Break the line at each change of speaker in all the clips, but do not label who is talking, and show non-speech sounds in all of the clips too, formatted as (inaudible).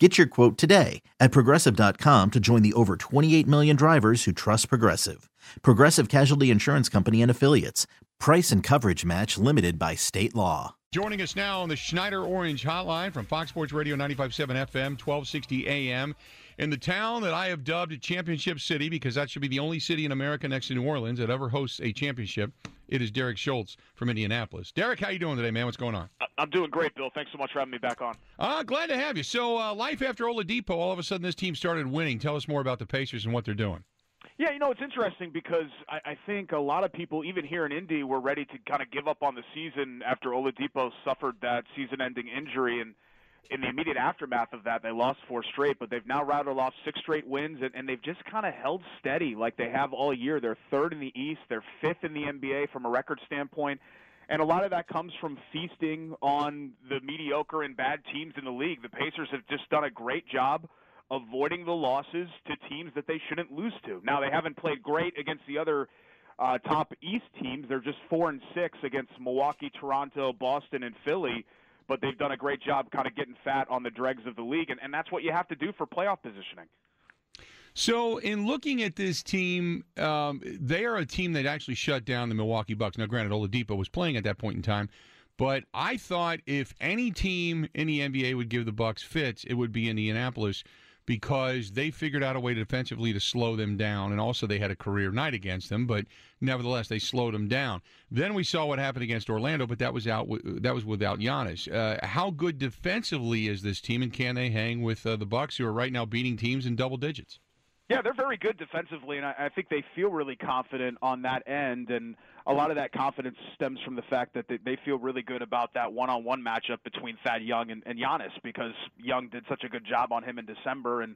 Get your quote today at progressive.com to join the over 28 million drivers who trust Progressive. Progressive Casualty Insurance Company and Affiliates. Price and coverage match limited by state law.
Joining us now on the Schneider Orange Hotline from Fox Sports Radio 95.7 FM, 1260 AM. In the town that I have dubbed Championship City, because that should be the only city in America next to New Orleans that ever hosts a championship, it is Derek Schultz from Indianapolis. Derek, how you doing today, man? What's going on?
I'm doing great, Bill. Thanks so much for having me back on.
Uh, glad to have you. So, uh, life after Oladipo, all of a sudden this team started winning. Tell us more about the Pacers and what they're doing.
Yeah, you know, it's interesting because I, I think a lot of people, even here in Indy, were ready to kind of give up on the season after Oladipo suffered that season ending injury. And in the immediate aftermath of that, they lost four straight, but they've now rattled off six straight wins, and, and they've just kind of held steady like they have all year. They're third in the East, they're fifth in the NBA from a record standpoint. And a lot of that comes from feasting on the mediocre and bad teams in the league. The Pacers have just done a great job avoiding the losses to teams that they shouldn't lose to. Now they haven't played great against the other uh, top East teams. They're just four and six against Milwaukee, Toronto, Boston, and Philly. But they've done a great job kind of getting fat on the dregs of the league, and, and that's what you have to do for playoff positioning.
So, in looking at this team, um, they are a team that actually shut down the Milwaukee Bucks. Now, granted, Oladipo was playing at that point in time, but I thought if any team in the NBA would give the Bucks fits, it would be Indianapolis because they figured out a way defensively to slow them down, and also they had a career night against them, but nevertheless they slowed them down. Then we saw what happened against Orlando, but that was out that was without Giannis. Uh, how good defensively is this team, and can they hang with uh, the Bucks, who are right now beating teams in double digits?
Yeah, they're very good defensively, and I, I think they feel really confident on that end. And a lot of that confidence stems from the fact that they, they feel really good about that one-on-one matchup between Thad Young and, and Giannis because Young did such a good job on him in December, and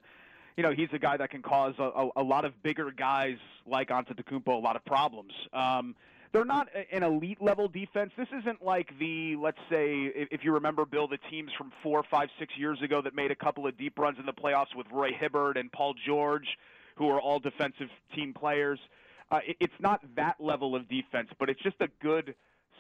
you know he's a guy that can cause a, a, a lot of bigger guys like Antetokounmpo a lot of problems. Um, they're not an elite level defense. This isn't like the let's say if you remember Bill the teams from four, five, six years ago that made a couple of deep runs in the playoffs with Roy Hibbert and Paul George, who are all defensive team players. Uh, it's not that level of defense, but it's just a good,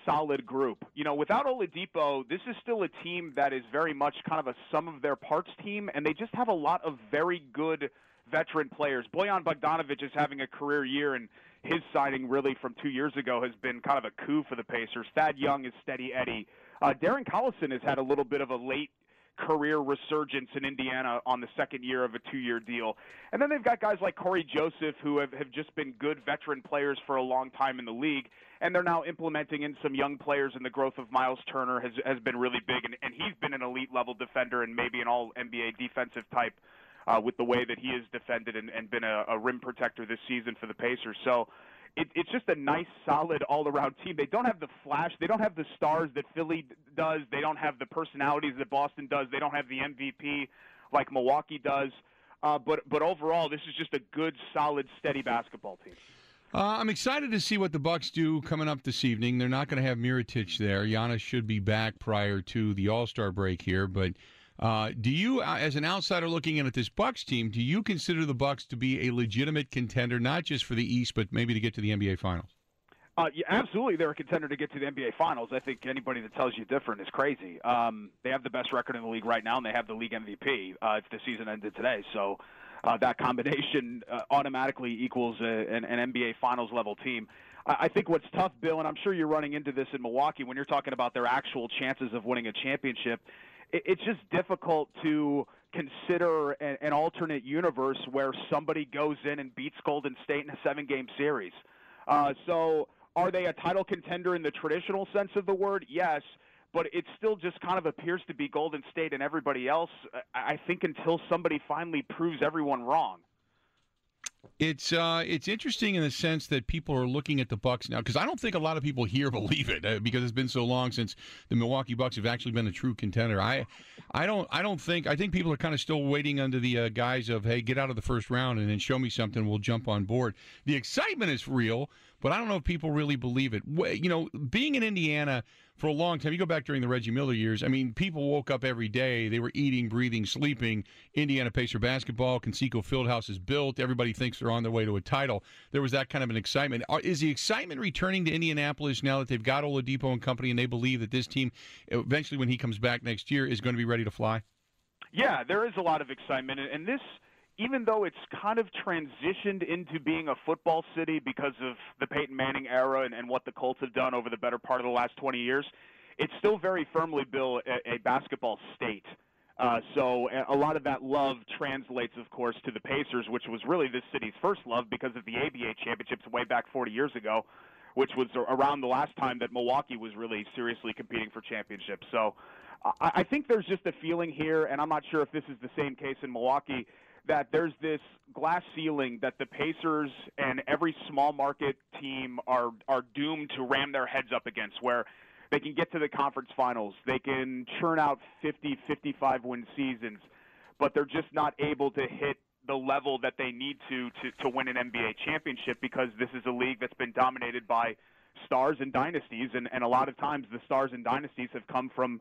solid group. You know, without Oladipo, this is still a team that is very much kind of a sum of their parts team, and they just have a lot of very good veteran players. Bojan Bogdanovic is having a career year, and his signing really from two years ago has been kind of a coup for the Pacers. Thad Young is steady Eddie. Uh, Darren Collison has had a little bit of a late career resurgence in Indiana on the second year of a two-year deal. And then they've got guys like Cory Joseph who have, have just been good veteran players for a long time in the league. And they're now implementing in some young players, and the growth of Miles Turner has has been really big. And, and he's been an elite level defender and maybe an all NBA defensive type uh, with the way that he has defended and, and been a, a rim protector this season for the Pacers. So it, it's just a nice, solid, all-around team. They don't have the flash. They don't have the stars that Philly does. They don't have the personalities that Boston does. They don't have the MVP like Milwaukee does. Uh, but but overall, this is just a good, solid, steady basketball team.
Uh, I'm excited to see what the Bucks do coming up this evening. They're not going to have Mirotic there. Giannis should be back prior to the All Star break here, but uh, do you, uh, as an outsider looking in at this Bucks team, do you consider the Bucks to be a legitimate contender, not just for the East, but maybe to get to the NBA Finals?
Uh, yeah, absolutely, they're a contender to get to the NBA Finals. I think anybody that tells you different is crazy. Um, they have the best record in the league right now, and they have the league MVP uh, if the season ended today. So uh, that combination uh, automatically equals a, an, an NBA Finals level team. I, I think what's tough, Bill, and I'm sure you're running into this in Milwaukee when you're talking about their actual chances of winning a championship it's just difficult to consider an, an alternate universe where somebody goes in and beats Golden State in a seven game series. Uh, so, are they a title contender in the traditional sense of the word? Yes. But it still just kind of appears to be Golden State and everybody else, I think, until somebody finally proves everyone wrong.
It's uh, it's interesting in the sense that people are looking at the Bucks now because I don't think a lot of people here (laughs) believe it uh, because it's been so long since the Milwaukee Bucks have actually been a true contender. I I don't I don't think I think people are kind of still waiting under the uh, guise of hey get out of the first round and then show me something we'll jump on board. The excitement is real, but I don't know if people really believe it. You know, being in Indiana for a long time, you go back during the Reggie Miller years, I mean, people woke up every day. They were eating, breathing, sleeping. Indiana Pacer basketball, Conseco Fieldhouse is built. Everybody thinks they're on their way to a title. There was that kind of an excitement. Is the excitement returning to Indianapolis now that they've got Oladipo and company and they believe that this team, eventually when he comes back next year, is going to be ready to fly?
Yeah, there is a lot of excitement. And this – even though it's kind of transitioned into being a football city because of the Peyton Manning era and, and what the Colts have done over the better part of the last 20 years, it's still very firmly, Bill, a, a basketball state. Uh, so a lot of that love translates, of course, to the Pacers, which was really this city's first love because of the ABA championships way back 40 years ago, which was around the last time that Milwaukee was really seriously competing for championships. So I, I think there's just a feeling here, and I'm not sure if this is the same case in Milwaukee that there's this glass ceiling that the Pacers and every small market team are are doomed to ram their heads up against where they can get to the conference finals, they can churn out 50, 55 win seasons, but they're just not able to hit the level that they need to to, to win an NBA championship because this is a league that's been dominated by stars and dynasties and, and a lot of times the stars and dynasties have come from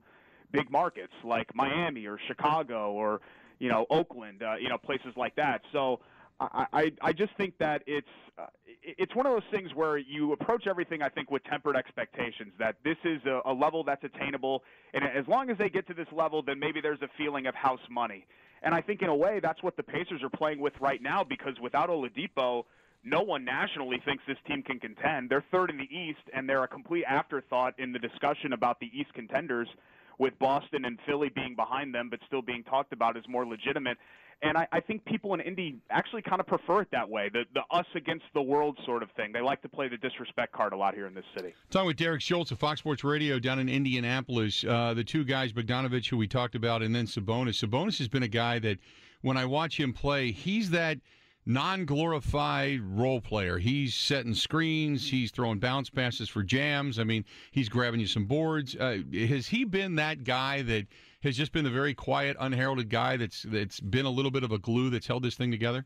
big markets like Miami or Chicago or you know Oakland, uh, you know places like that. So I, I I just think that it's uh, it's one of those things where you approach everything I think with tempered expectations. That this is a, a level that's attainable, and as long as they get to this level, then maybe there's a feeling of house money. And I think in a way that's what the Pacers are playing with right now because without Oladipo. No one nationally thinks this team can contend. They're third in the East, and they're a complete afterthought in the discussion about the East contenders with Boston and Philly being behind them, but still being talked about as more legitimate. And I, I think people in Indy actually kind of prefer it that way, the the us against the world sort of thing. They like to play the disrespect card a lot here in this city.
Talking with Derek Schultz of Fox Sports Radio down in Indianapolis, uh, the two guys, Bogdanovic, who we talked about, and then Sabonis. Sabonis has been a guy that, when I watch him play, he's that – non-glorified role player. He's setting screens. He's throwing bounce passes for jams. I mean, he's grabbing you some boards. Uh, has he been that guy that has just been the very quiet, unheralded guy that's that's been a little bit of a glue that's held this thing together?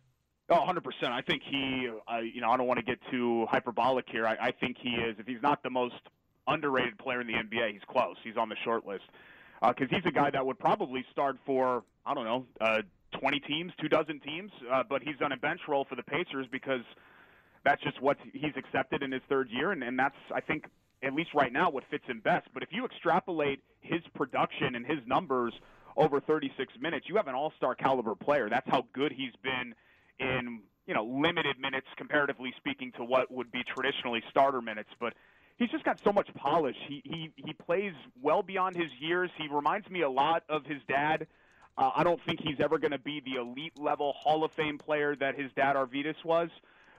Oh, 100%. I think he, uh, you know, I don't want to get too hyperbolic here. I, I think he is, if he's not the most underrated player in the NBA, he's close. He's on the short list. Because uh, he's a guy that would probably start for, I don't know, uh, 20 teams, two dozen teams, uh, but he's on a bench role for the Pacers because that's just what he's accepted in his third year, and, and that's I think at least right now what fits him best. But if you extrapolate his production and his numbers over 36 minutes, you have an all-star caliber player. That's how good he's been in you know limited minutes comparatively speaking to what would be traditionally starter minutes, but. He's just got so much polish. He he he plays well beyond his years. He reminds me a lot of his dad, uh, I don't think he's ever going to be the elite level Hall of Fame player that his dad Arvydas was,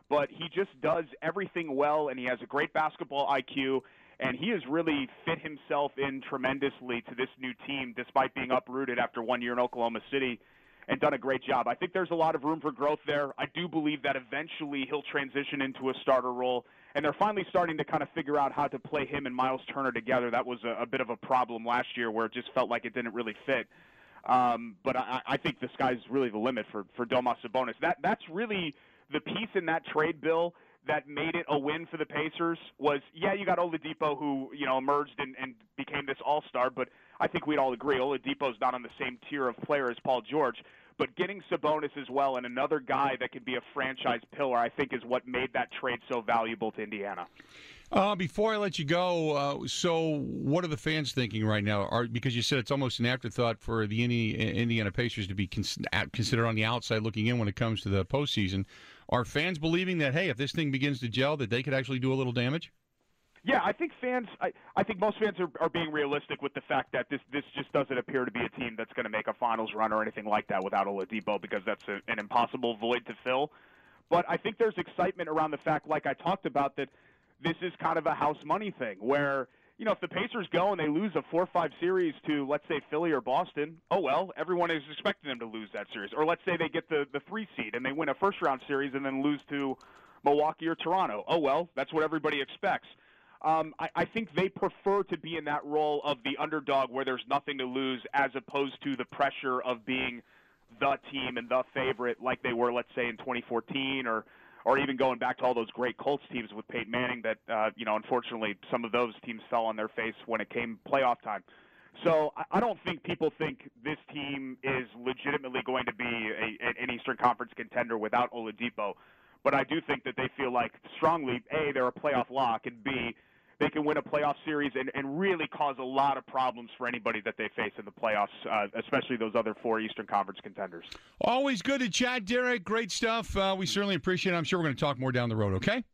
but he just does everything well, and he has a great basketball IQ, and he has really fit himself in tremendously to this new team, despite being uprooted after one year in Oklahoma City, and done a great job. I think there's a lot of room for growth there. I do believe that eventually he'll transition into a starter role, and they're finally starting to kind of figure out how to play him and Miles Turner together. That was a, a bit of a problem last year, where it just felt like it didn't really fit. Um, but I, I think the sky's really the limit for for Domas Sabonis. That that's really the piece in that trade bill that made it a win for the Pacers was yeah you got Oladipo who you know emerged and, and became this all star, but I think we'd all agree Oladipo's not on the same tier of player as Paul George. But getting Sabonis as well and another guy that could be a franchise pillar, I think, is what made that trade so valuable to Indiana.
Uh, before I let you go, uh, so what are the fans thinking right now? Are because you said it's almost an afterthought for the Indiana Pacers to be considered on the outside looking in when it comes to the postseason. Are fans believing that hey, if this thing begins to gel, that they could actually do a little damage?
Yeah, I think fans. I, I think most fans are, are being realistic with the fact that this this just doesn't appear to be a team that's going to make a finals run or anything like that without Oladipo because that's a, an impossible void to fill. But I think there's excitement around the fact, like I talked about, that this is kind of a house money thing where you know if the Pacers go and they lose a four five series to let's say Philly or Boston, oh well, everyone is expecting them to lose that series. Or let's say they get the the three seed and they win a first round series and then lose to Milwaukee or Toronto. Oh well, that's what everybody expects. Um, I, I think they prefer to be in that role of the underdog where there's nothing to lose, as opposed to the pressure of being the team and the favorite, like they were, let's say, in 2014 or or even going back to all those great Colts teams with Peyton Manning that uh, you know unfortunately some of those teams fell on their face when it came playoff time. So I don't think people think this team is legitimately going to be a, an Eastern Conference contender without Oladipo. But I do think that they feel like strongly, A, they're a playoff lock, and B, they can win a playoff series and, and really cause a lot of problems for anybody that they face in the playoffs, uh, especially those other four Eastern Conference contenders.
Always good to chat, Derek. Great stuff. Uh, we certainly appreciate it. I'm sure we're going to talk more down the road, okay?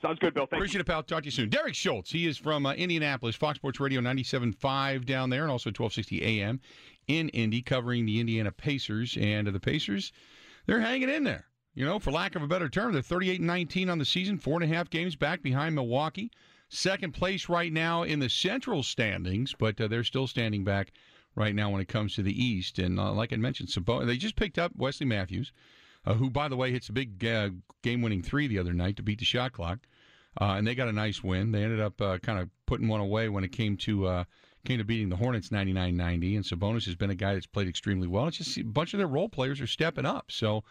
Sounds good, Bill. Thank
Appreciate
you.
it, pal. Talk to you soon. Derek Schultz. He is from uh, Indianapolis, Fox Sports Radio 97.5 down there, and also 1260 AM in Indy, covering the Indiana Pacers. And uh, the Pacers, they're hanging in there. You know, for lack of a better term, they're 38 19 on the season, four and a half games back behind Milwaukee. Second place right now in the Central standings, but uh, they're still standing back right now when it comes to the East. And uh, like I mentioned, Sabon- they just picked up Wesley Matthews, uh, who, by the way, hits a big uh, game-winning three the other night to beat the shot clock, uh, and they got a nice win. They ended up uh, kind of putting one away when it came to came to beating the Hornets 99-90. And Sabonis has been a guy that's played extremely well. It's just a bunch of their role players are stepping up. So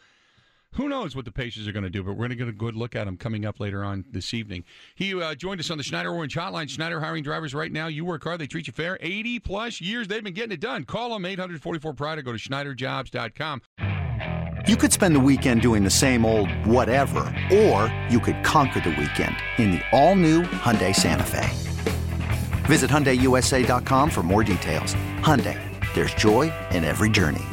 who knows what the Pacers are going to do, but we're going to get a good look at them coming up later on this evening. He uh, joined us on the Schneider Orange Hotline. Schneider hiring drivers right now. You work hard, they treat you fair. 80 plus years they've been getting it done. Call them 844 Pride or go to SchneiderJobs.com.
You could spend the weekend doing the same old whatever, or you could conquer the weekend in the all-new Hyundai Santa Fe. Visit HyundaiUSA.com for more details. Hyundai, there's joy in every journey.